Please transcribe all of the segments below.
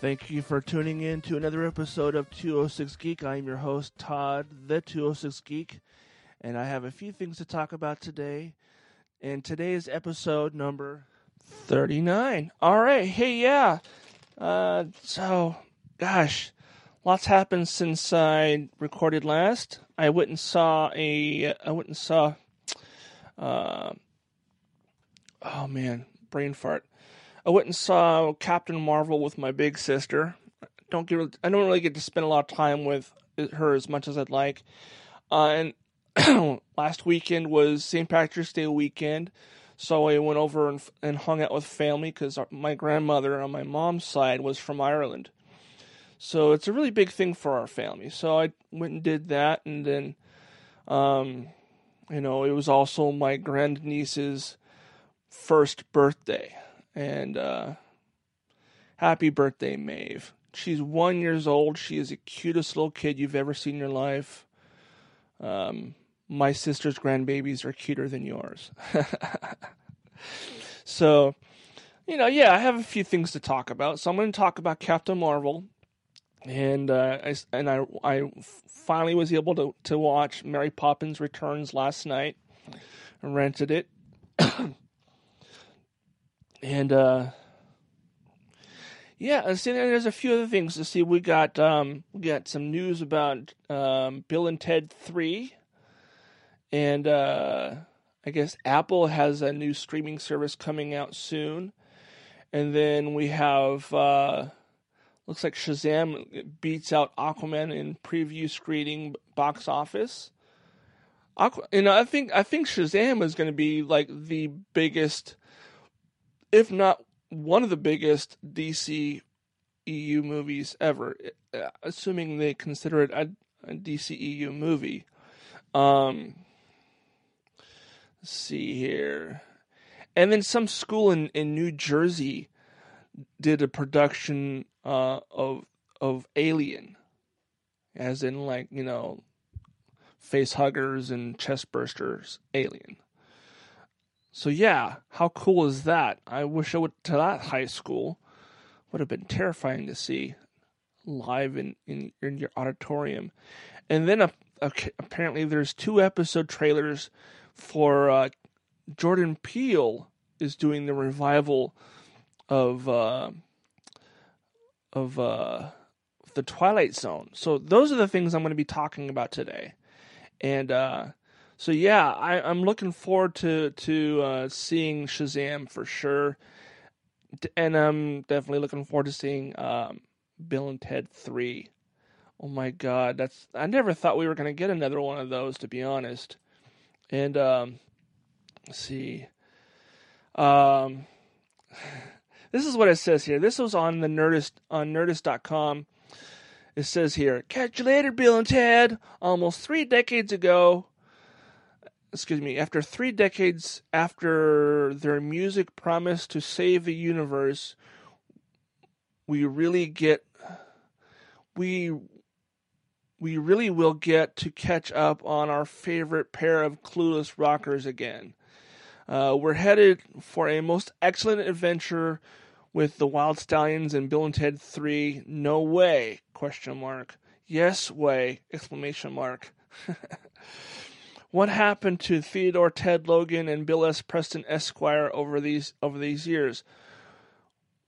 Thank you for tuning in to another episode of 206 Geek. I'm your host, Todd, the 206 Geek, and I have a few things to talk about today. And today is episode number 39. All right, hey, yeah. Uh, so, gosh, lots happened since I recorded last. I went and saw a, I went and saw, uh, oh man, brain fart. I went and saw Captain Marvel with my big sister. Don't get, I don't really get to spend a lot of time with her as much as I'd like. Uh, and last weekend was St. Patrick's Day weekend, so I went over and, and hung out with family because my grandmother on my mom's side was from Ireland. So it's a really big thing for our family. So I went and did that, and then, um, you know, it was also my grandniece's first birthday and uh, happy birthday, Maeve. She's one years old. She is the cutest little kid you've ever seen in your life. Um, my sister's grandbabies are cuter than yours. so, you know, yeah, I have a few things to talk about. So I'm going to talk about Captain Marvel, and uh, I and I I finally was able to to watch Mary Poppins Returns last night. Rented it. and uh, yeah, see, there's a few other things to see. We got um, we got some news about um, Bill and Ted Three, and uh, I guess Apple has a new streaming service coming out soon, and then we have uh, looks like Shazam beats out Aquaman in preview screening box office. Aqu- you know, I think I think Shazam is going to be like the biggest if not one of the biggest DC EU movies ever, uh, assuming they consider it a, a DC EU movie. Um, see here. And then some school in, in New Jersey did a production uh, of of Alien, as in like you know, face huggers and chest bursters. Alien. So yeah, how cool is that? I wish I went to that high school. Would have been terrifying to see live in in, in your auditorium. And then uh, okay, apparently there's two episode trailers for uh, Jordan Peele is doing the revival of uh, of uh, the Twilight Zone. So those are the things I'm going to be talking about today. And uh, so yeah, I, am looking forward to to uh, seeing Shazam for sure, and I'm definitely looking forward to seeing um, Bill and Ted Three. Oh my God, that's I never thought we were gonna get another one of those to be honest. And um, let's see, um, this is what it says here. This was on the Nerdist on Nerdist.com. It says here, "Catch you later, Bill and Ted." Almost three decades ago, excuse me, after three decades after their music promised to save the universe, we really get we we really will get to catch up on our favorite pair of clueless rockers again. Uh, we're headed for a most excellent adventure with the Wild Stallions and Bill and Ted 3. No way? Question mark. Yes way! Exclamation mark. what happened to Theodore Ted Logan and Bill S. Preston Esquire over these over these years?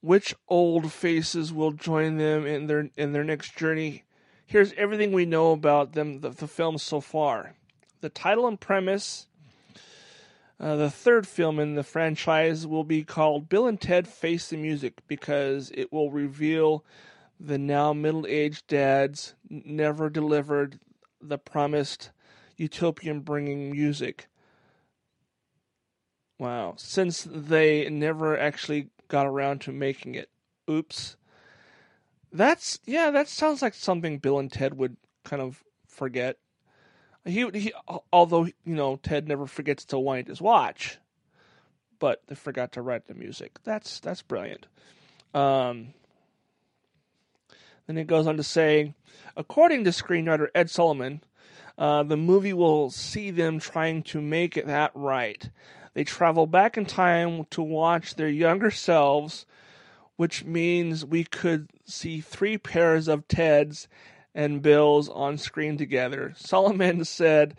Which old faces will join them in their in their next journey? Here's everything we know about them, the, the film so far. The title and premise. Uh, the third film in the franchise will be called Bill and Ted Face the Music because it will reveal the now middle aged dads never delivered the promised utopian bringing music. Wow. Since they never actually got around to making it. Oops. That's yeah, that sounds like something Bill and Ted would kind of forget. He he although you know Ted never forgets to wind his watch, but they forgot to write the music. That's that's brilliant. Um, then it goes on to say, according to screenwriter Ed Solomon, uh, the movie will see them trying to make it that right. They travel back in time to watch their younger selves which means we could see three pairs of Teds and Bills on screen together. Solomon said,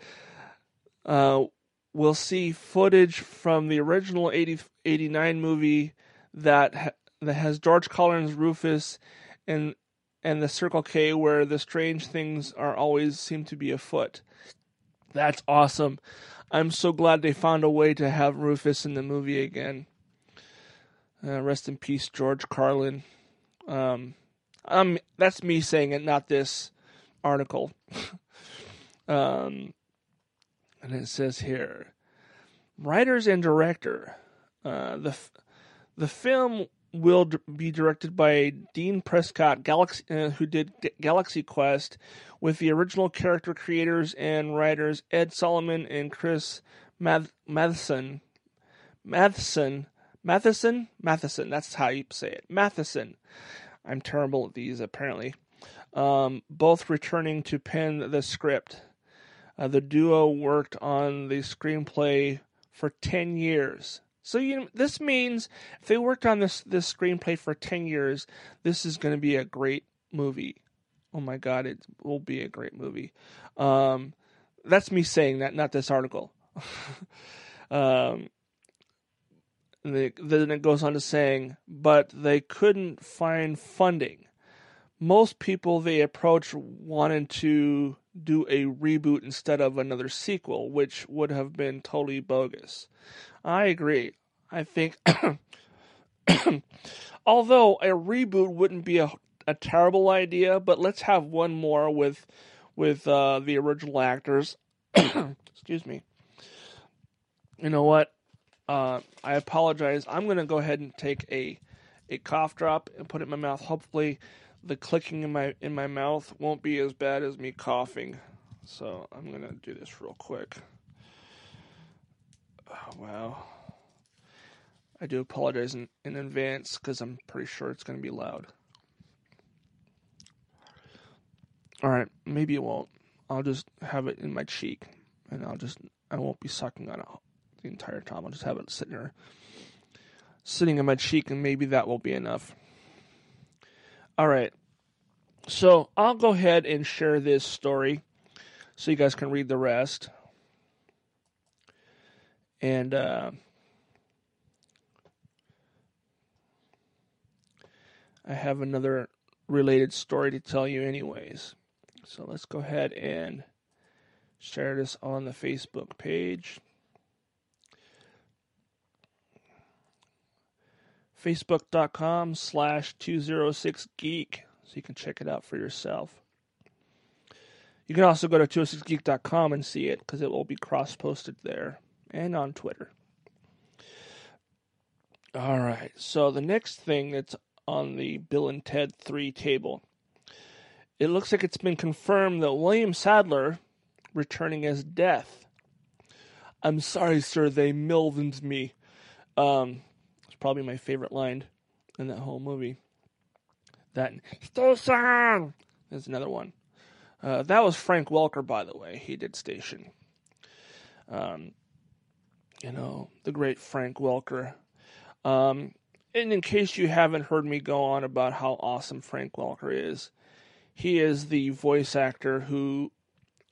uh, We'll see footage from the original 80, 89 movie that ha- that has George Carlin's, Rufus, and and the Circle K, where the strange things are always seem to be afoot. That's awesome. I'm so glad they found a way to have Rufus in the movie again. Uh, rest in peace, George Carlin. Um, um, that's me saying it, not this article. um, and it says here, writers and director. Uh, the the film will be directed by Dean Prescott, Galaxy, uh, who did Galaxy Quest, with the original character creators and writers Ed Solomon and Chris Math- Matheson. Matheson Matheson? Matheson, that's how you say it. Matheson. I'm terrible at these, apparently. Um, both returning to pen the script. Uh, the duo worked on the screenplay for 10 years. So you know, this means if they worked on this this screenplay for 10 years, this is going to be a great movie. Oh my god, it will be a great movie. Um, that's me saying that, not this article. um, they, then it goes on to saying, but they couldn't find funding. Most people they approached wanted to do a reboot instead of another sequel, which would have been totally bogus. I agree. I think, although a reboot wouldn't be a, a terrible idea, but let's have one more with with uh, the original actors. Excuse me. You know what? Uh, I apologize. I'm going to go ahead and take a a cough drop and put it in my mouth. Hopefully, the clicking in my in my mouth won't be as bad as me coughing. So I'm going to do this real quick. Oh, wow. I do apologize in, in advance because I'm pretty sure it's going to be loud. All right, maybe it won't. I'll just have it in my cheek, and I'll just I won't be sucking on it the entire time. I'll just have it sitting there, sitting in my cheek, and maybe that will be enough. All right, so I'll go ahead and share this story, so you guys can read the rest, and. Uh, I have another related story to tell you, anyways. So let's go ahead and share this on the Facebook page. Facebook.com slash 206geek, so you can check it out for yourself. You can also go to 206geek.com and see it because it will be cross posted there and on Twitter. All right, so the next thing that's on the Bill and Ted 3 table. It looks like it's been confirmed that William Sadler returning as Death. I'm sorry, sir, they milvened me. Um, it's probably my favorite line in that whole movie. That Station! There's another one. Uh, that was Frank Welker, by the way. He did Station. Um, you know, the great Frank Welker. Um, and in case you haven't heard me go on about how awesome Frank Welker is, he is the voice actor who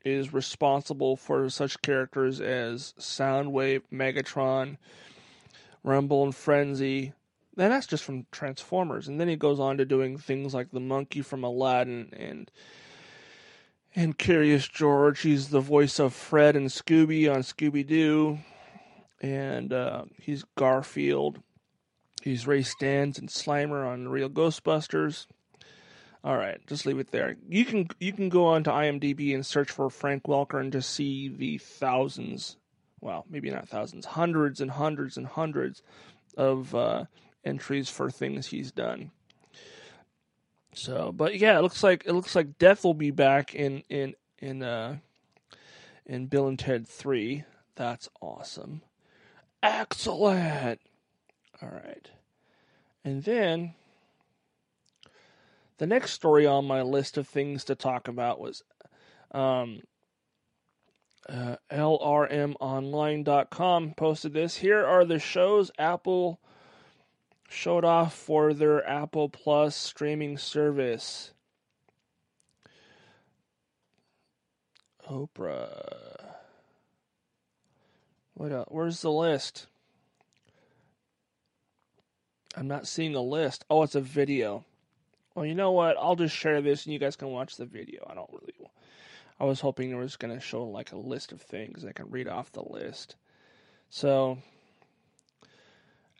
is responsible for such characters as Soundwave, Megatron, Rumble and Frenzy. And that's just from Transformers. And then he goes on to doing things like the monkey from Aladdin and and Curious George. He's the voice of Fred and Scooby on Scooby Doo. And uh, he's Garfield. He's Ray Stantz and Slimer on Real Ghostbusters. All right, just leave it there. You can you can go on to IMDb and search for Frank Welker and just see the thousands, well, maybe not thousands, hundreds and hundreds and hundreds of uh, entries for things he's done. So, but yeah, it looks like it looks like Death will be back in in in uh in Bill and Ted Three. That's awesome. Excellent. All right. And then the next story on my list of things to talk about was um, uh, LRMonline.com posted this. Here are the shows Apple showed off for their Apple Plus streaming service. Oprah. What? Where's the list? I'm not seeing a list. Oh, it's a video. Well, you know what? I'll just share this and you guys can watch the video. I don't really. I was hoping it was going to show like a list of things. I can read off the list. So,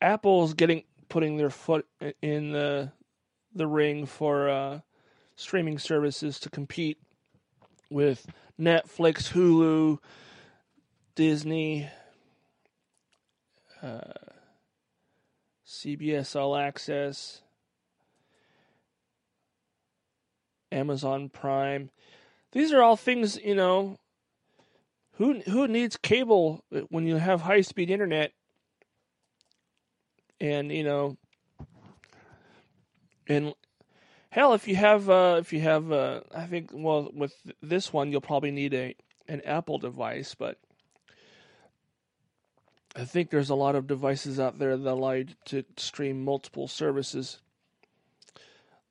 Apple's getting putting their foot in the the ring for uh, streaming services to compete with Netflix, Hulu, Disney, uh, CBS All Access, Amazon Prime. These are all things, you know, who who needs cable when you have high speed internet and you know and hell if you have uh if you have uh I think well with this one you'll probably need a an Apple device but I think there's a lot of devices out there that allow you to stream multiple services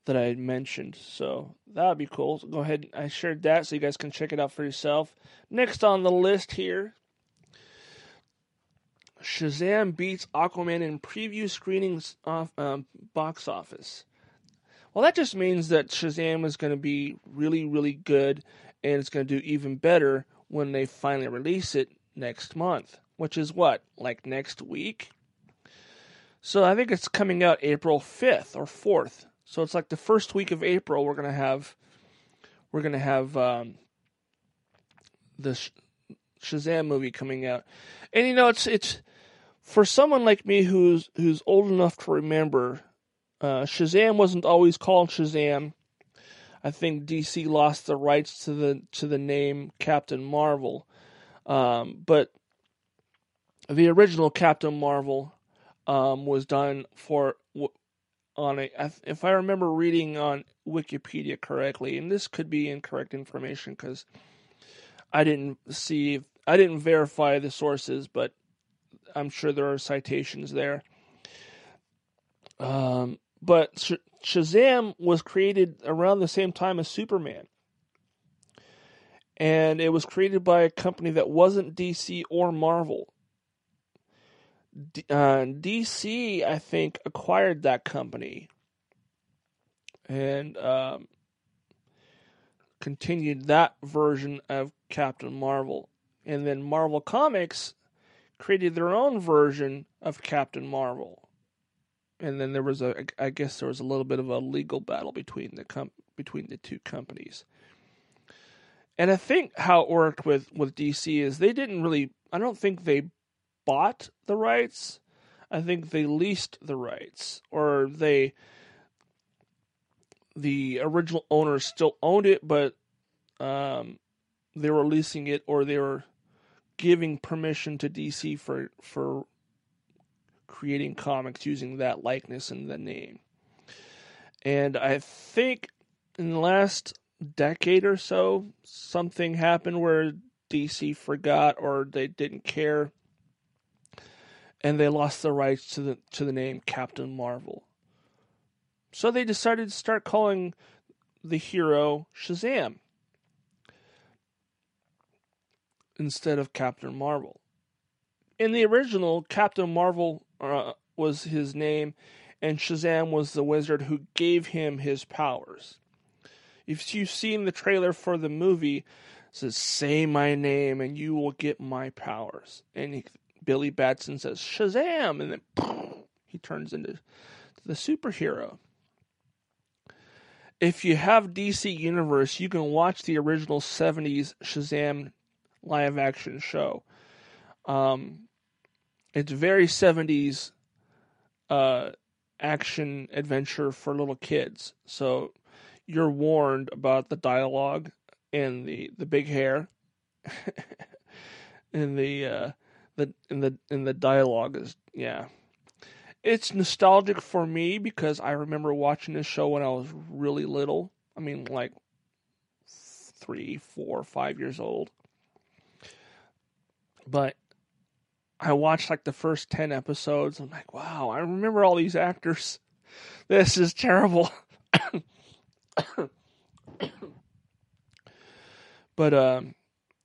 that I had mentioned. So that would be cool. So go ahead. I shared that so you guys can check it out for yourself. Next on the list here Shazam beats Aquaman in preview screenings off um, box office. Well, that just means that Shazam is going to be really, really good, and it's going to do even better when they finally release it next month, which is what, like next week? So I think it's coming out April 5th or 4th. So it's like the first week of April. We're gonna have, we're gonna have um, the Shazam movie coming out, and you know it's it's for someone like me who's who's old enough to remember, uh, Shazam wasn't always called Shazam. I think DC lost the rights to the to the name Captain Marvel, um, but the original Captain Marvel um, was done for on a. If I remember reading on Wikipedia correctly, and this could be incorrect information because I didn't see, I didn't verify the sources, but I'm sure there are citations there. Um, but Sh- Shazam was created around the same time as Superman. And it was created by a company that wasn't DC or Marvel. D- uh, DC, I think, acquired that company and um, continued that version of Captain Marvel. And then Marvel Comics created their own version of Captain Marvel. And then there was a, I guess there was a little bit of a legal battle between the com- between the two companies. And I think how it worked with with DC is they didn't really, I don't think they bought the rights. I think they leased the rights, or they, the original owners still owned it, but um, they were leasing it, or they were giving permission to DC for for creating comics using that likeness and the name. And I think in the last decade or so, something happened where DC forgot or they didn't care and they lost the rights to the to the name Captain Marvel. So they decided to start calling the hero Shazam. instead of Captain Marvel. In the original, Captain Marvel uh, was his name, and Shazam was the wizard who gave him his powers. If you've seen the trailer for the movie, it says, Say my name and you will get my powers. And he, Billy Batson says, Shazam! And then he turns into the superhero. If you have DC Universe, you can watch the original 70s Shazam live action show. Um, it's very 70s uh, action adventure for little kids. So you're warned about the dialogue and the, the big hair and the uh, the and the and the dialogue is yeah. It's nostalgic for me because I remember watching this show when I was really little. I mean, like three, four, five years old. But I watched like the first 10 episodes. I'm like, wow, I remember all these actors. This is terrible. but um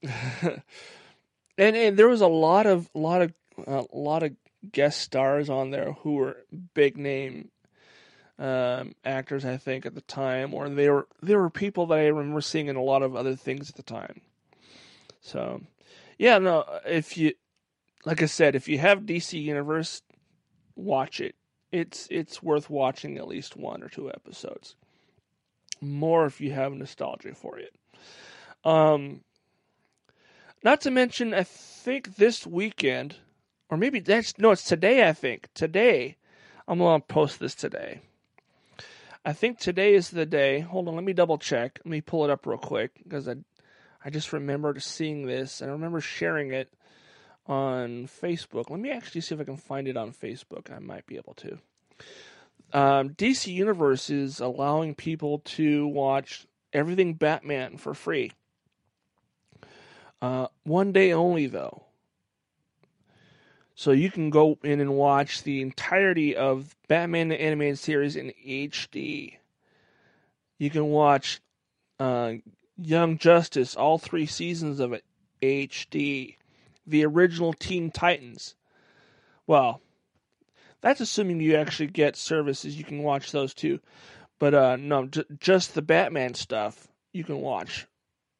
and and there was a lot of lot of a lot of guest stars on there who were big name um, actors, I think, at the time, or they were they were people that I remember seeing in a lot of other things at the time. So, yeah, no, if you, like I said, if you have DC Universe, watch it. It's it's worth watching at least one or two episodes. More if you have nostalgia for it. Um, not to mention, I think this weekend, or maybe that's no, it's today. I think today. I'm gonna post this today. I think today is the day. Hold on, let me double check. Let me pull it up real quick because I, I just remembered seeing this and I remember sharing it on Facebook. Let me actually see if I can find it on Facebook. I might be able to. Um, DC Universe is allowing people to watch everything Batman for free. Uh, one day only, though. So you can go in and watch the entirety of Batman the Animated Series in HD. You can watch uh, Young Justice, all three seasons of it, HD. The original Teen Titans. Well, that's assuming you actually get services. You can watch those too. But uh, no, j- just the Batman stuff you can watch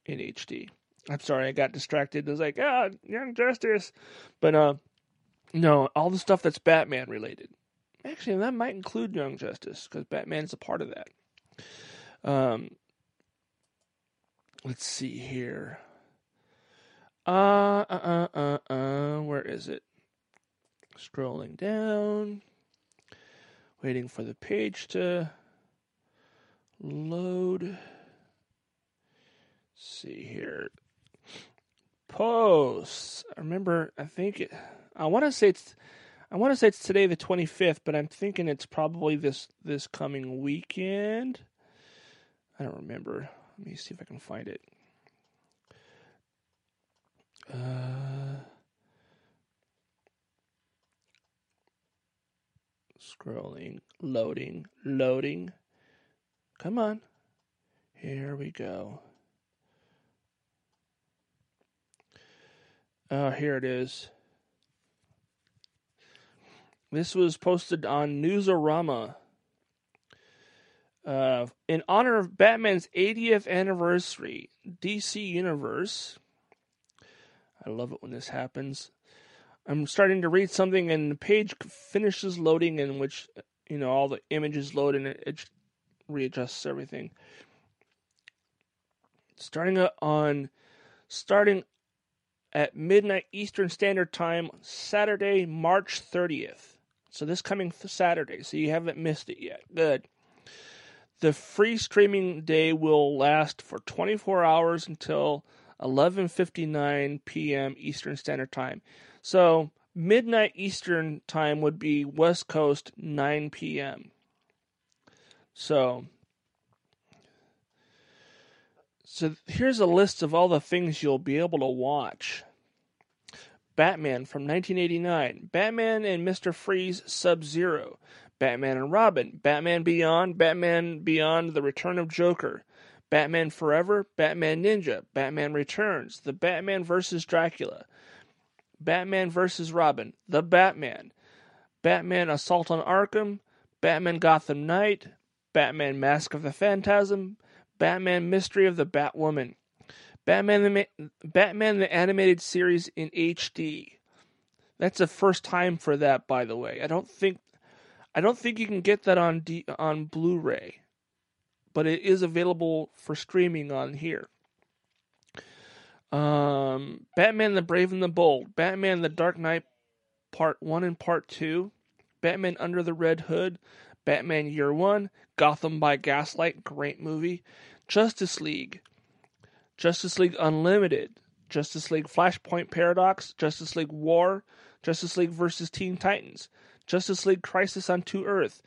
in HD. I'm sorry, I got distracted. I was like, ah, Young Justice. But uh, no, all the stuff that's Batman related. Actually, that might include Young Justice because Batman's a part of that. Um, let's see here. Uh, uh, uh, uh, uh, where is it? Scrolling down, waiting for the page to load. Let's see here. Posts. I remember, I think it I want to say it's I want to say it's today the 25th, but I'm thinking it's probably this this coming weekend. I don't remember. Let me see if I can find it. Uh, scrolling, loading, loading. Come on. Here we go. Oh, here it is. This was posted on Newsarama. Uh, in honor of Batman's 80th anniversary, DC Universe. I love it when this happens. I'm starting to read something, and the page finishes loading, in which you know all the images load, and it, it readjusts everything. Starting on, starting at midnight Eastern Standard Time, Saturday, March 30th. So this coming Saturday, so you haven't missed it yet. Good. The free streaming day will last for 24 hours until 11:59 p.m. Eastern Standard Time. So midnight Eastern Time would be West Coast 9 p.m. So so here's a list of all the things you'll be able to watch. Batman from 1989, Batman and Mr. Freeze Sub Zero, Batman and Robin, Batman Beyond, Batman Beyond The Return of Joker, Batman Forever, Batman Ninja, Batman Returns, The Batman vs. Dracula, Batman vs. Robin, The Batman, Batman Assault on Arkham, Batman Gotham Knight, Batman Mask of the Phantasm, Batman Mystery of the Batwoman, Batman the Batman the animated series in HD. That's the first time for that, by the way. I don't think I don't think you can get that on D, on Blu-ray, but it is available for streaming on here. Um, Batman the Brave and the Bold, Batman the Dark Knight Part 1 and Part 2, Batman Under the Red Hood, Batman Year 1, Gotham by Gaslight, great movie, Justice League, Justice League Unlimited, Justice League Flashpoint Paradox, Justice League War, Justice League vs. Teen Titans, Justice League Crisis on Two Earth,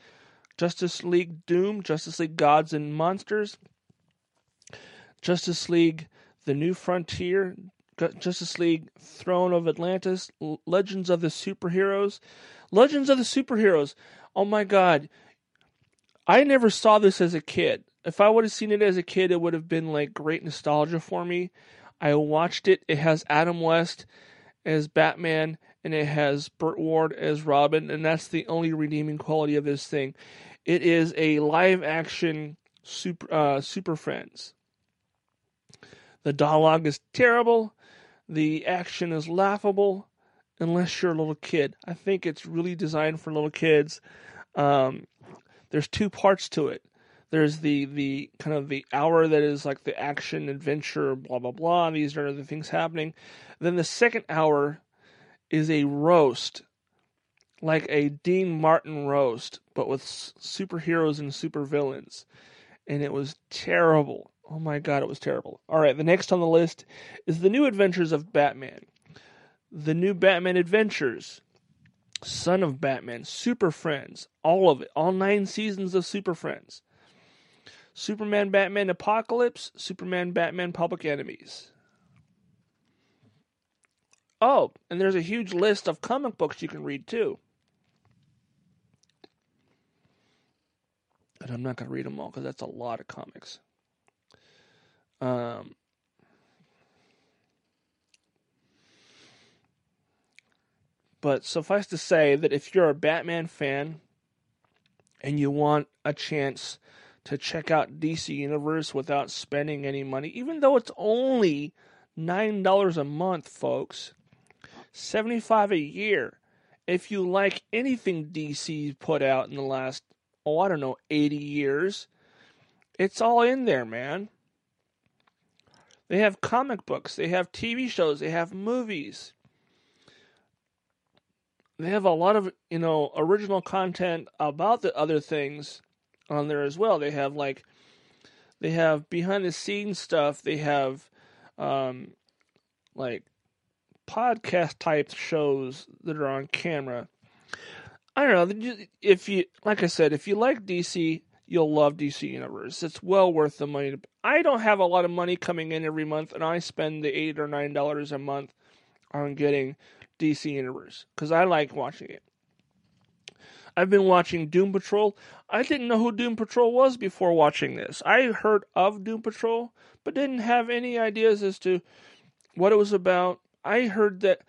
Justice League Doom, Justice League Gods and Monsters, Justice League The New Frontier, Justice League, Throne of Atlantis, Legends of the Superheroes, Legends of the Superheroes. Oh my God, I never saw this as a kid. If I would have seen it as a kid, it would have been like great nostalgia for me. I watched it. It has Adam West as Batman and it has Burt Ward as Robin, and that's the only redeeming quality of this thing. It is a live action super uh, Super Friends. The dialogue is terrible. The action is laughable, unless you're a little kid. I think it's really designed for little kids. Um, there's two parts to it. There's the the kind of the hour that is like the action adventure, blah blah blah. These are the things happening. Then the second hour is a roast, like a Dean Martin roast, but with superheroes and supervillains. And it was terrible. Oh my god, it was terrible. All right, the next on the list is The New Adventures of Batman. The New Batman Adventures. Son of Batman, Super Friends, all of it, all nine seasons of Super Friends. Superman Batman Apocalypse, Superman Batman Public Enemies. Oh, and there's a huge list of comic books you can read too. And I'm not going to read them all because that's a lot of comics. Um, but suffice to say that if you're a Batman fan and you want a chance to check out DC Universe without spending any money, even though it's only $9 a month, folks, 75 a year. If you like anything DC put out in the last, oh, I don't know, 80 years, it's all in there, man. They have comic books, they have TV shows, they have movies. They have a lot of, you know, original content about the other things on there as well. They have like they have behind the scenes stuff. They have um like podcast type shows that are on camera. I don't know. If you, like I said, if you like DC, you'll love DC Universe. It's well worth the money. I don't have a lot of money coming in every month, and I spend the eight or nine dollars a month on getting DC Universe because I like watching it. I've been watching Doom Patrol. I didn't know who Doom Patrol was before watching this. I heard of Doom Patrol, but didn't have any ideas as to what it was about, I heard that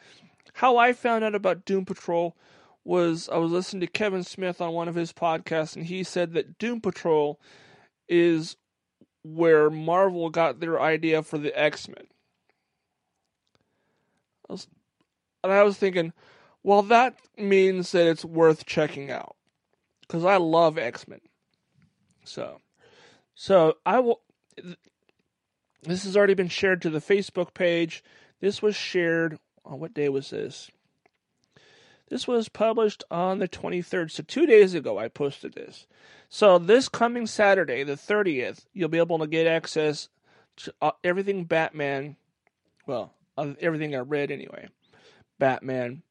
how I found out about Doom Patrol was I was listening to Kevin Smith on one of his podcasts, and he said that Doom Patrol is where Marvel got their idea for the X Men. And I was thinking, well, that means that it's worth checking out because I love X Men. So, so I will. This has already been shared to the Facebook page. This was shared on what day was this? This was published on the 23rd, so two days ago I posted this. So this coming Saturday, the 30th, you'll be able to get access to uh, everything Batman. Well, uh, everything I read anyway. Batman.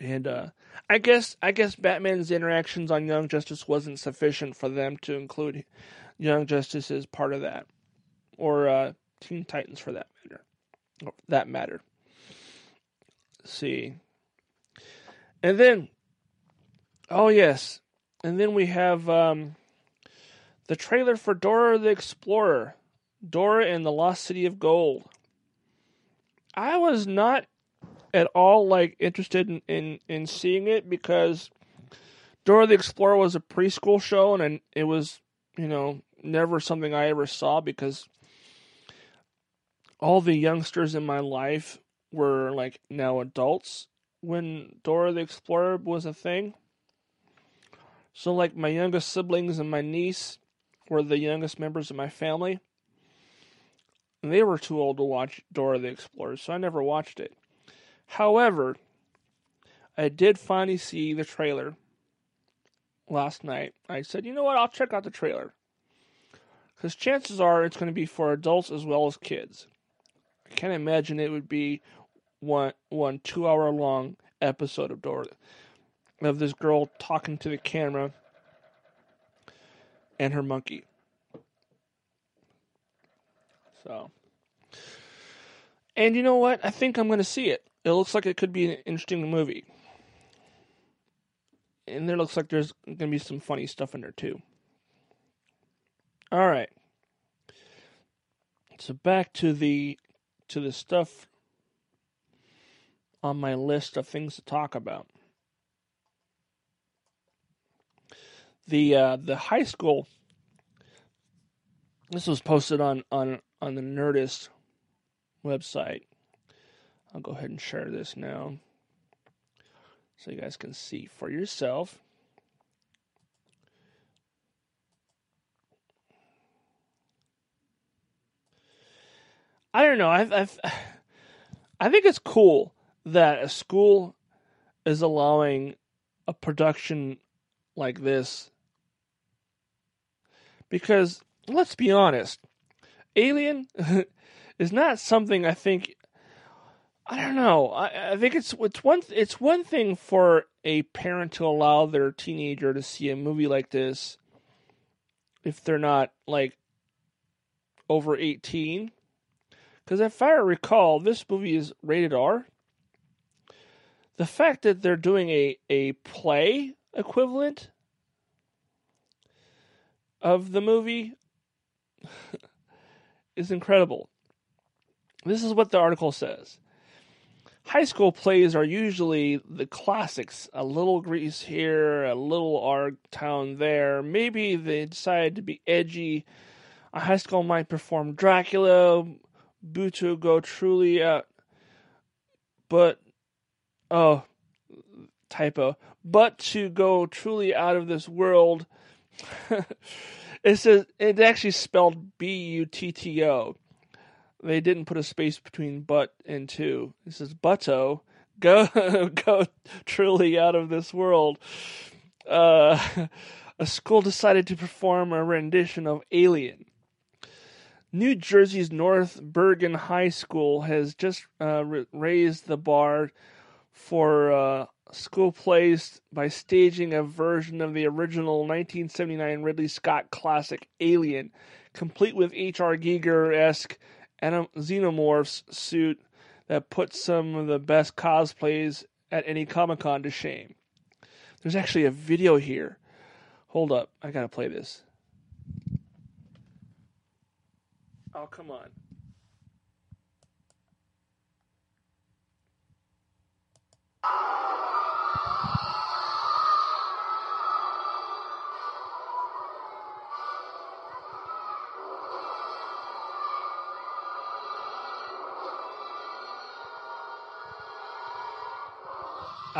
And uh, I guess I guess Batman's interactions on Young Justice wasn't sufficient for them to include Young Justice as part of that, or uh, Teen Titans for that matter that matter. Let's see. And then, oh yes, and then we have um, the trailer for Dora the Explorer, Dora and the Lost City of Gold. I was not at all like interested in, in, in seeing it because Dora the Explorer was a preschool show and it was, you know, never something I ever saw because all the youngsters in my life were like now adults when Dora the Explorer was a thing. So, like, my youngest siblings and my niece were the youngest members of my family. And they were too old to watch Dora the Explorer, so I never watched it. However, I did finally see the trailer last night. I said, you know what, I'll check out the trailer. Because chances are it's going to be for adults as well as kids. I can't imagine it would be one one two hour long episode of Dora of this girl talking to the camera and her monkey. So And you know what? I think I'm going to see it. It looks like it could be an interesting movie. And there looks like there's going to be some funny stuff in there too. All right. So back to the to the stuff on my list of things to talk about. The uh, the high school. This was posted on on on the Nerdist website. I'll go ahead and share this now so you guys can see for yourself. I don't know. I I I think it's cool that a school is allowing a production like this because let's be honest, Alien is not something I think. I don't know. I, I think it's it's one it's one thing for a parent to allow their teenager to see a movie like this if they're not like over eighteen because if I recall, this movie is rated R. The fact that they're doing a, a play equivalent of the movie is incredible. This is what the article says. High school plays are usually the classics a little Grease here, a little our town there. Maybe they decide to be edgy. A high school might perform Dracula, Buto go truly out. But, oh, typo. But to go truly out of this world. it says it actually spelled B U T T O. They didn't put a space between but and to. It says butto go go truly out of this world. Uh, a school decided to perform a rendition of Alien. New Jersey's North Bergen High School has just uh, raised the bar for uh, school plays by staging a version of the original 1979 Ridley Scott classic Alien, complete with H.R. Giger esque xenomorphs suit that puts some of the best cosplays at any Comic Con to shame. There's actually a video here. Hold up, I gotta play this. Oh, come on.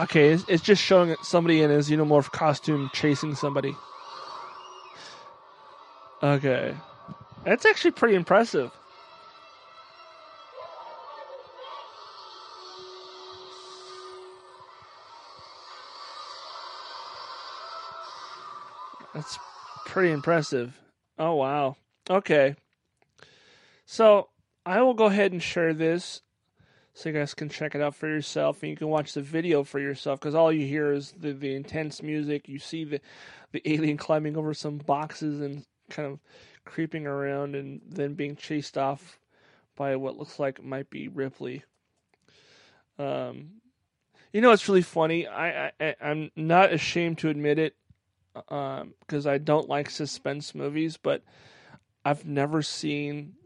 Okay, it's, it's just showing somebody in his xenomorph costume chasing somebody. Okay. That's actually pretty impressive. That's pretty impressive. Oh, wow. Okay. So I will go ahead and share this so you guys can check it out for yourself and you can watch the video for yourself because all you hear is the, the intense music. You see the, the alien climbing over some boxes and kind of creeping around and then being chased off by what looks like might be Ripley. Um, you know, it's really funny. I, I I'm not ashamed to admit it because um, I don't like suspense movies, but I've never seen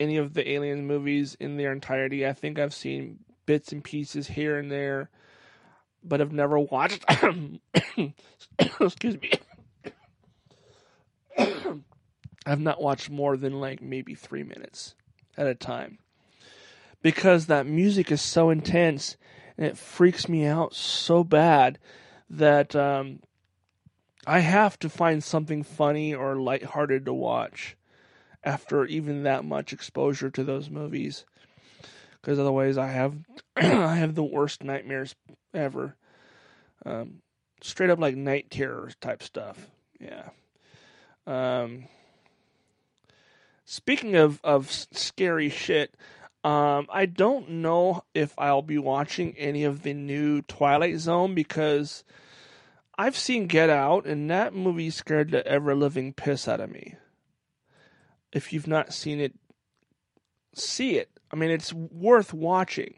any of the Alien movies in their entirety. I think I've seen bits and pieces here and there, but I've never watched. excuse me. I've not watched more than like maybe three minutes at a time because that music is so intense and it freaks me out so bad that um, I have to find something funny or lighthearted to watch after even that much exposure to those movies because otherwise I have I have the worst nightmares ever. Um, straight up like night terrors type stuff. Yeah. Um, Speaking of, of scary shit, um, I don't know if I'll be watching any of the new Twilight Zone because I've seen Get Out, and that movie scared the ever living piss out of me. If you've not seen it, see it. I mean, it's worth watching.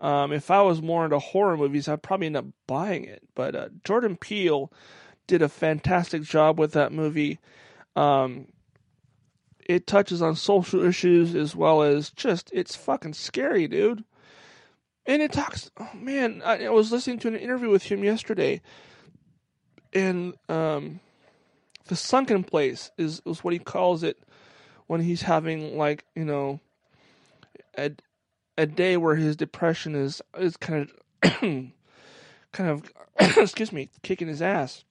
Um, if I was more into horror movies, I'd probably end up buying it. But uh, Jordan Peele did a fantastic job with that movie. Um, it touches on social issues as well as just it's fucking scary, dude. And it talks. Oh man, I, I was listening to an interview with him yesterday, and um, the sunken place is is what he calls it when he's having like you know a a day where his depression is is kind of kind of excuse me kicking his ass.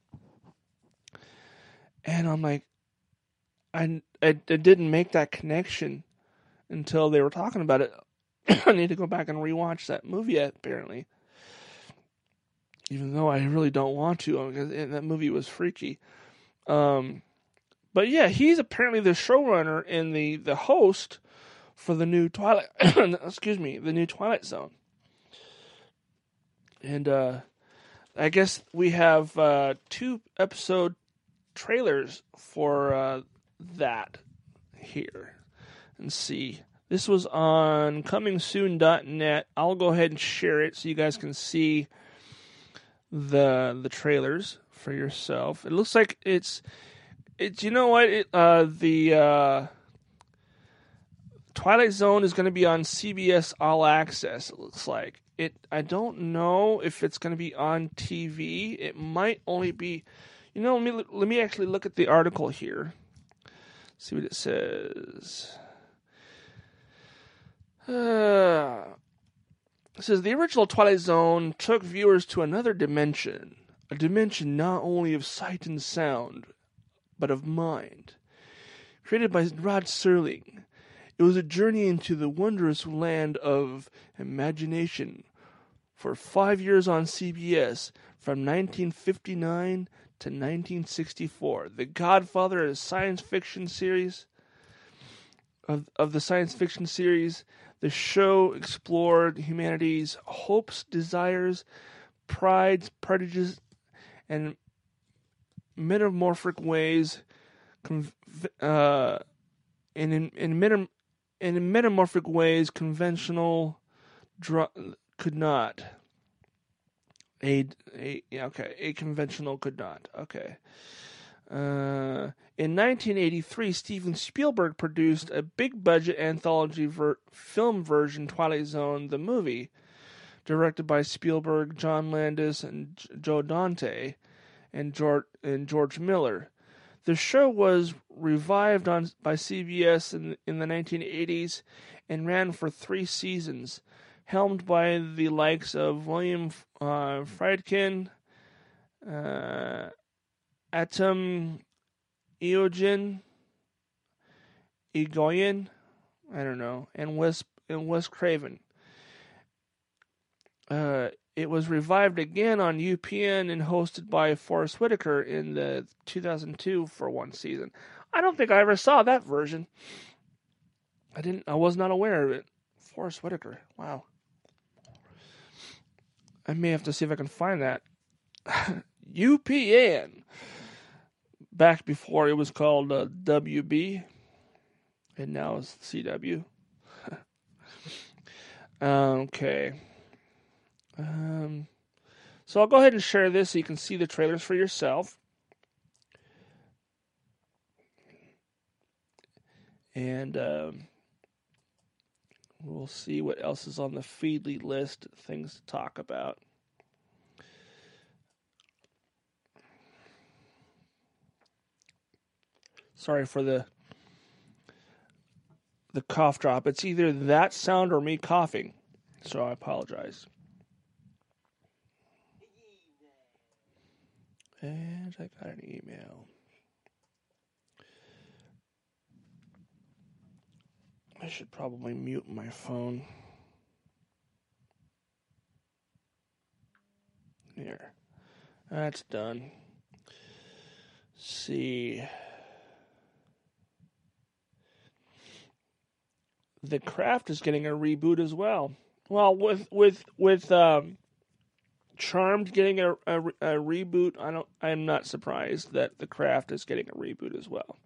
And i'm like I, I, I didn't make that connection until they were talking about it. I need to go back and rewatch that movie apparently. Even though i really don't want to because that movie was freaky um but yeah, he's apparently the showrunner and the the host for the new Twilight. excuse me, the new Twilight Zone. And uh, I guess we have uh, two episode trailers for uh, that here. And see. This was on comingsoon.net. I'll go ahead and share it so you guys can see the the trailers for yourself. It looks like it's it's you know what it, uh, the uh, Twilight Zone is going to be on CBS All Access. It looks like it. I don't know if it's going to be on TV. It might only be. You know, let me let me actually look at the article here. See what it says. Uh, it says the original Twilight Zone took viewers to another dimension, a dimension not only of sight and sound, but of mind. Created by Rod Serling, it was a journey into the wondrous land of imagination for five years on CBS from 1959 to 1964. The Godfather of science fiction series of, of the science fiction series, the show explored humanity's hopes, desires, prides, prejudices, and metamorphic ways, uh, and in in, metam- in metamorphic ways, conventional dr- could not. A, a okay, a conventional could not. Okay. Uh, in 1983, Steven Spielberg produced a big budget anthology ver- film version Twilight Zone the movie, directed by Spielberg, John Landis, and Joe Dante, and George, and George Miller. The show was revived on by CBS in, in the 1980s and ran for three seasons, helmed by the likes of William uh, Friedkin, uh, Atom Eoin, Egoyan, I don't know, and Wes and Wes Craven. Uh, it was revived again on UPN and hosted by Forest Whitaker in the 2002 for one season. I don't think I ever saw that version. I didn't. I was not aware of it. Forest Whitaker. Wow. I may have to see if I can find that. UPN. Back before it was called uh, WB, and now it's CW. okay. Um, so I'll go ahead and share this so you can see the trailers for yourself. And um, we'll see what else is on the Feedly list, things to talk about. Sorry for the the cough drop. It's either that sound or me coughing. So I apologize. And I got an email. I should probably mute my phone. Here. That's done. See. The Craft is getting a reboot as well. Well, with with with um, Charmed getting a, a, a reboot. I don't. I'm not surprised that The Craft is getting a reboot as well.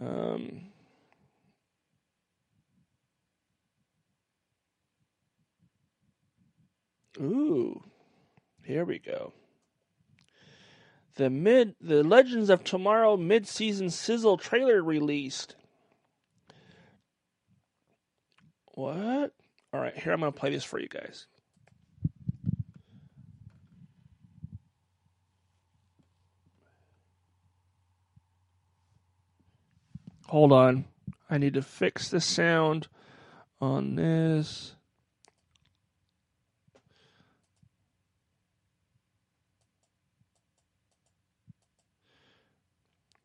Um, ooh, here we go. The mid the Legends of Tomorrow mid season sizzle trailer released. What? All right, here I'm gonna play this for you guys. Hold on. I need to fix the sound on this.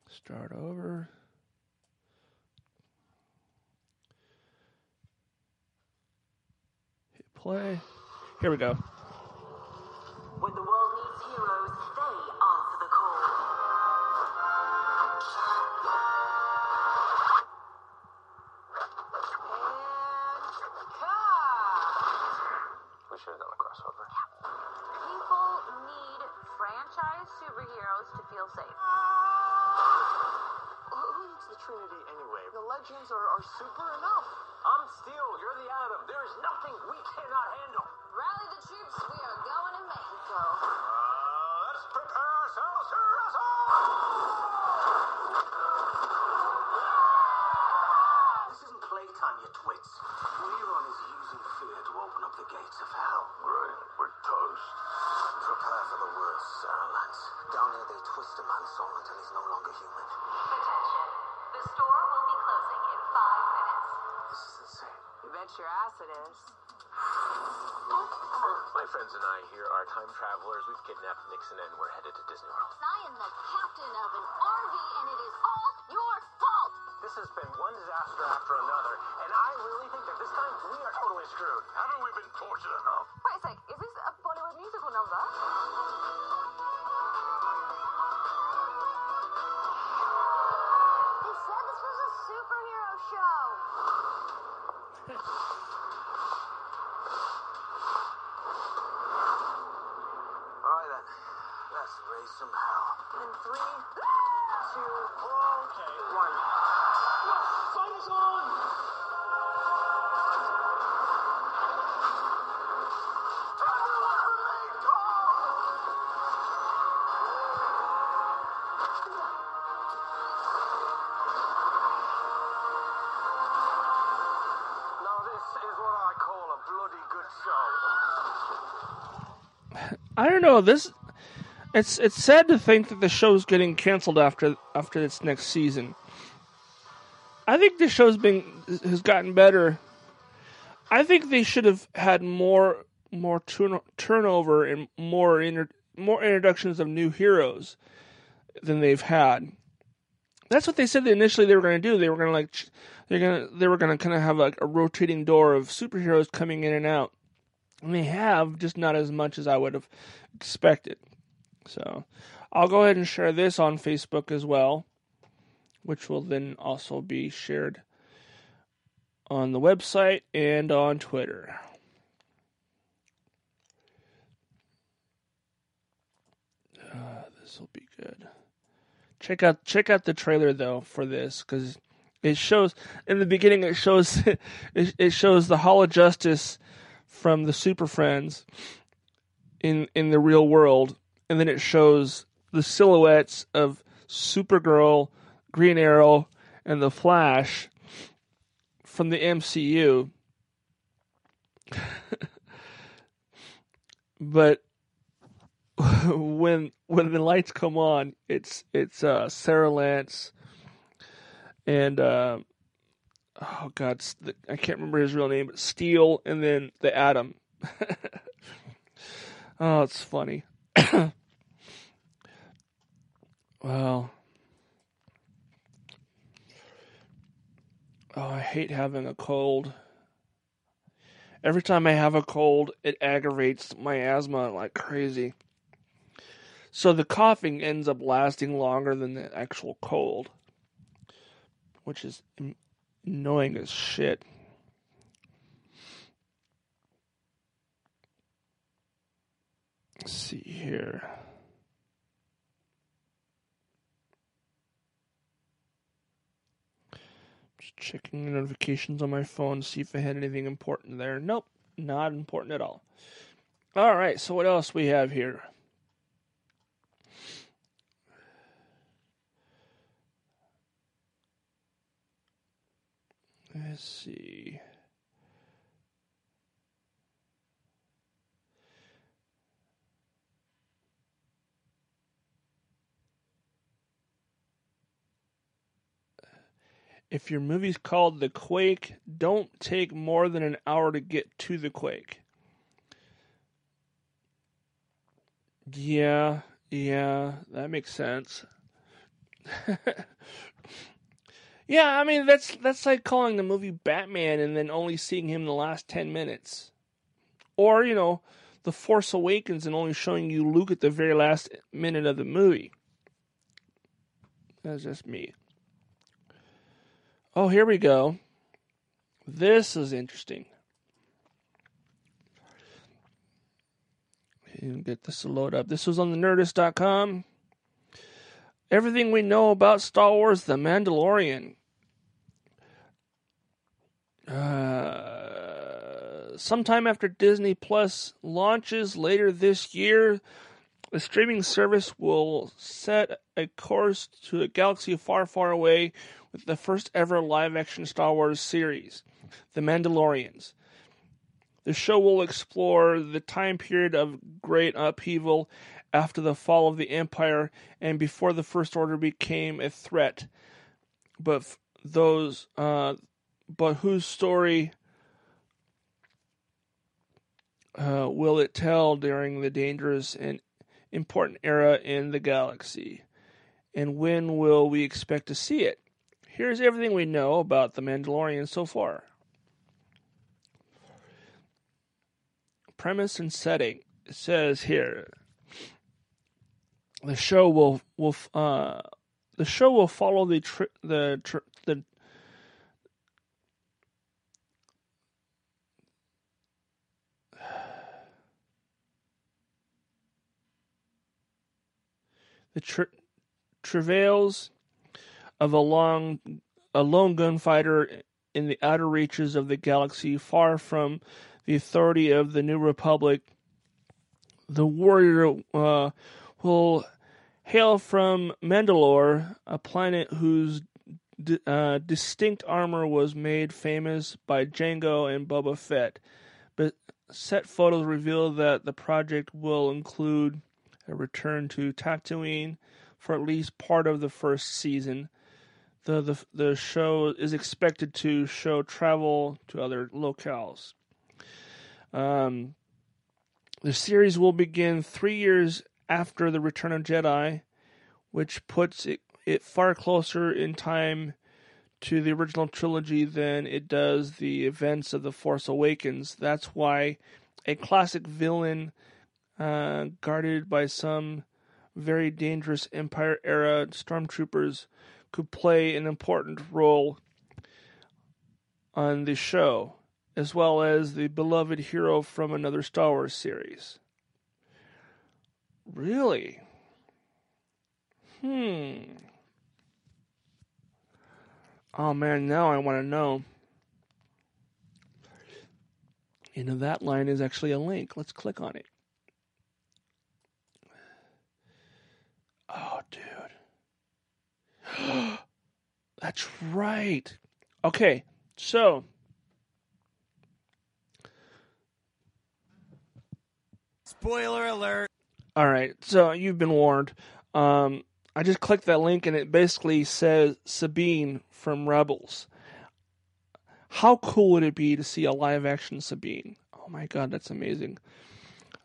Start over. Hit play. Here we go. Superheroes to feel safe. Who who needs the Trinity anyway? The legends are, are super enough. I'm Steel, you're the Atom. There is nothing we cannot handle. Rally the troops, we are going to Mexico. Uh, let's prepare ourselves to wrestle! This isn't playtime, you twits. Neron is using fear to open up the gates of hell. He's no human. Attention. The store will be closing in five minutes. This is insane. You bet your ass it is. My friends and I here are time travelers. We've kidnapped Nixon and we're headed to Disney World. I am the captain of an RV and it is all your fault. This has been one disaster after another, and I really think that this time we are totally screwed. Haven't we been tortured enough? I don't know. This it's it's sad to think that the show's getting canceled after after its next season. I think the show's been has gotten better. I think they should have had more more turn, turnover and more inter, more introductions of new heroes than they've had. That's what they said initially they were going to do. They were going to like they're going to they were going to kind of have like a rotating door of superheroes coming in and out. They have, just not as much as I would have expected. So I'll go ahead and share this on Facebook as well, which will then also be shared on the website and on Twitter. Uh, this will be good. Check out check out the trailer though for this because it shows in the beginning it shows it, it shows the Hall of Justice from the Super Friends in in the real world, and then it shows the silhouettes of Supergirl, Green Arrow, and the Flash from the MCU. but when when the lights come on, it's it's uh, Sara Lance and uh, oh god, I can't remember his real name, but Steel, and then the Atom. oh, it's funny. well, oh, I hate having a cold. Every time I have a cold, it aggravates my asthma like crazy. So the coughing ends up lasting longer than the actual cold, which is annoying as shit. Let's see here. Just checking the notifications on my phone to see if I had anything important there. Nope, not important at all. All right, so what else we have here? Let's see. If your movie's called The Quake, don't take more than an hour to get to the Quake. Yeah, yeah, that makes sense. yeah, I mean that's that's like calling the movie Batman and then only seeing him in the last 10 minutes. Or, you know, The Force Awakens and only showing you Luke at the very last minute of the movie. That's just me. Oh, here we go. This is interesting. Get this to load up. This was on the Nerdist.com. Everything we know about Star Wars The Mandalorian. Uh, sometime after Disney Plus launches later this year, the streaming service will set a course to a galaxy far, far away with the first ever live action Star Wars series, The Mandalorians. The show will explore the time period of great upheaval after the fall of the Empire and before the First Order became a threat. But those, uh, but whose story uh, will it tell during the dangerous and important era in the galaxy? And when will we expect to see it? Here's everything we know about The Mandalorian so far. Premise and setting. It says here the show will will uh, the show will follow the tri- the tri- the tri- travails of a long a lone gunfighter in the outer reaches of the galaxy, far from the authority of the New Republic. The warrior uh, will hail from Mandalore, a planet whose d- uh, distinct armor was made famous by Jango and Boba Fett. But set photos reveal that the project will include return to Tatooine for at least part of the first season. The, the, the show is expected to show travel to other locales. Um, the series will begin three years after the Return of Jedi, which puts it, it far closer in time to the original trilogy than it does the events of The Force Awakens. That's why a classic villain uh, guarded by some very dangerous Empire era stormtroopers could play an important role on the show, as well as the beloved hero from another Star Wars series. Really? Hmm. Oh man, now I want to know. You know, that line is actually a link. Let's click on it. Oh, dude. That's right. Okay, so. Spoiler alert. All right, so you've been warned. Um, I just clicked that link and it basically says Sabine from Rebels. How cool would it be to see a live action Sabine? Oh my god, that's amazing.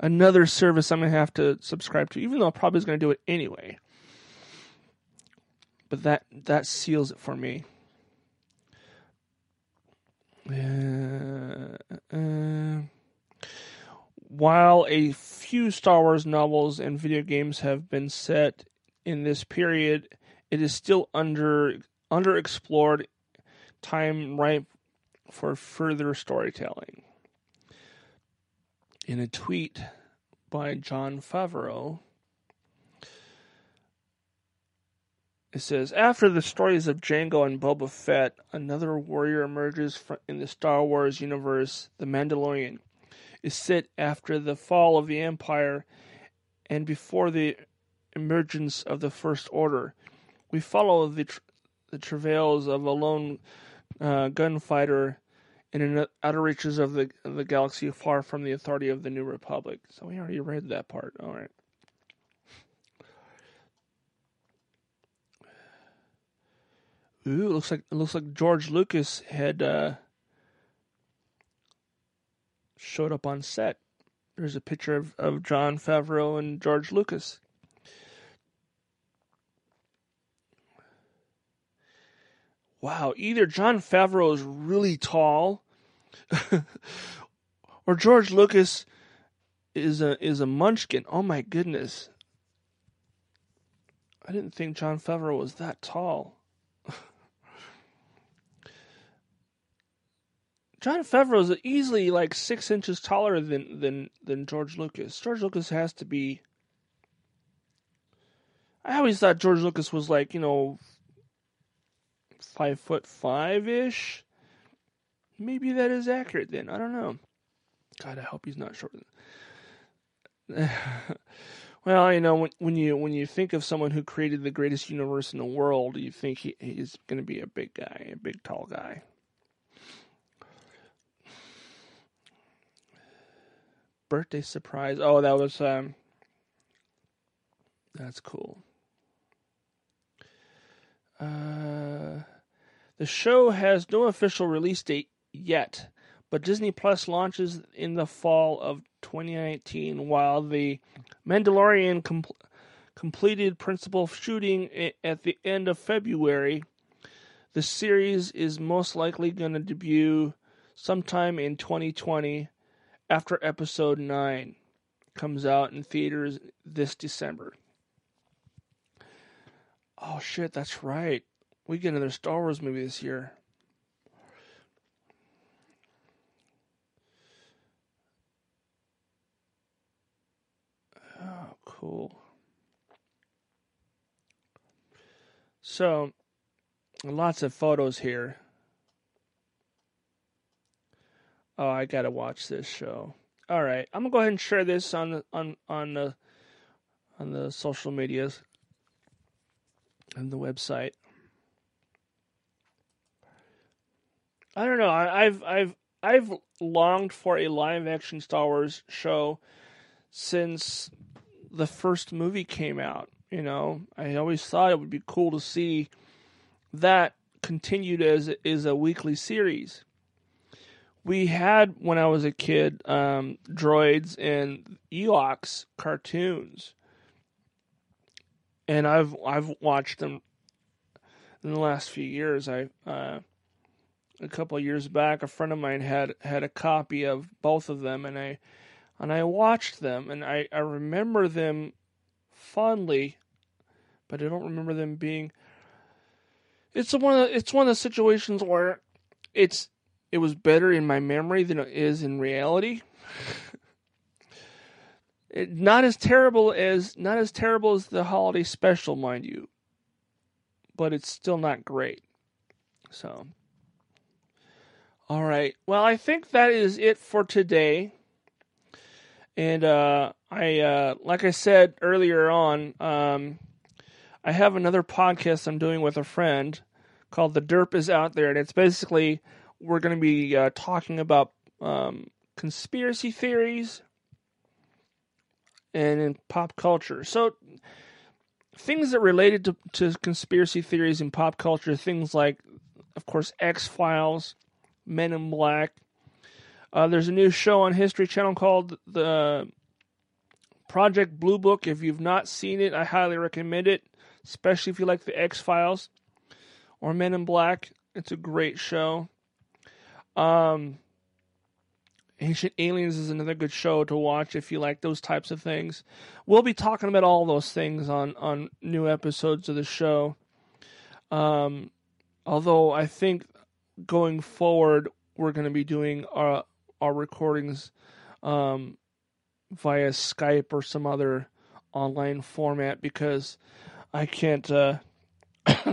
Another service I'm going to have to subscribe to, even though I probably is going to do it anyway. But that that seals it for me. Uh, uh, while a few Star Wars novels and video games have been set in this period, it is still under underexplored, time ripe for further storytelling. In a tweet by Jon Favreau, it says After the stories of Jango and Boba Fett, another warrior emerges in the Star Wars universe, The Mandalorian. is set after the fall of the Empire and before the emergence of the First Order. We follow the tr- the travails of a lone uh, gunfighter in the outer reaches of the of the galaxy, far from the authority of the New Republic. So we already read that part. All right. Ooh, looks like it looks like George Lucas had uh, showed up on set. There's a picture of, of Jon Favreau and George Lucas. Wow, either Jon Favreau is really tall, or George Lucas is a is a munchkin. Oh my goodness! I didn't think Jon Favreau was that tall. Jon Favreau is easily like six inches taller than than than George Lucas. George Lucas has to be. I always thought George Lucas was like you know five foot five ish. Maybe that is accurate then. I don't know. God, I hope he's not short. Well, you know when when you when you think of someone who created the greatest universe in the world, you think he, he's going to be a big guy, a big tall guy. birthday surprise. Oh, that was um that's cool. Uh the show has no official release date yet, but Disney Plus launches in the fall of 2019 while the Mandalorian com- completed principal shooting at the end of February. The series is most likely going to debut sometime in 2020 after episode 9 comes out in theaters this December. Oh shit, that's right. We get another Star Wars movie this year. Cool. So, lots of photos here. Oh, I gotta watch this show. All right, I'm gonna go ahead and share this on the on on the on the social medias and the website. I don't know. I, I've I've I've longed for a live action Star Wars show since the first movie came out. You know, I always thought it would be cool to see that continued as is a weekly series we had when I was a kid um, droids and Ewoks cartoons, and I've I've watched them in the last few years. I uh, a couple years back, a friend of mine had had a copy of both of them, and I and I watched them, and I I remember them fondly, but I don't remember them being. It's one of the, it's one of the situations where it's it was better in my memory than it is in reality. it, not as terrible as not as terrible as the holiday special, mind you, but it's still not great. So, all right. Well, I think that is it for today. And uh, I, uh, like I said earlier on, um, I have another podcast I'm doing with a friend called "The Derp Is Out There," and it's basically we're going to be uh, talking about um, conspiracy theories and in pop culture. So, things that related to, to conspiracy theories in pop culture, things like, of course, X Files, Men in Black. Uh, there's a new show on History Channel called the Project Blue Book. If you've not seen it, I highly recommend it, especially if you like the X Files or Men in Black. It's a great show. Um, Ancient Aliens is another good show to watch if you like those types of things. We'll be talking about all those things on on new episodes of the show. Um, although I think going forward we're going to be doing our our recordings um, via Skype or some other online format because I can't. Uh,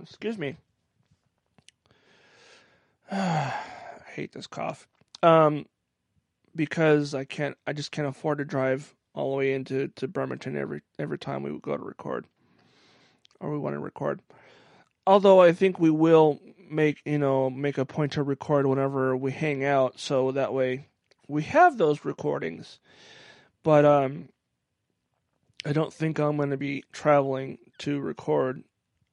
excuse me. I hate this cough. Um, because I can't, I just can't afford to drive all the way into to Bremerton every every time we go to record, or we want to record. Although I think we will make you know make a point to record whenever we hang out, so that way we have those recordings. But um, I don't think I'm going to be traveling to record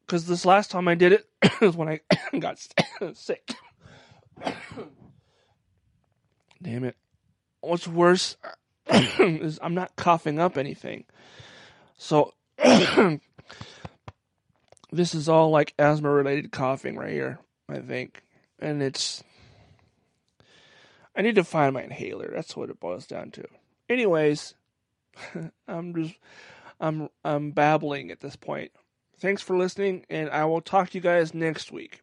because this last time I did it was when I got sick. Damn it. What's worse is I'm not coughing up anything. So this is all like asthma related coughing right here, I think. And it's I need to find my inhaler. That's what it boils down to. Anyways, I'm just I'm I'm babbling at this point. Thanks for listening and I will talk to you guys next week.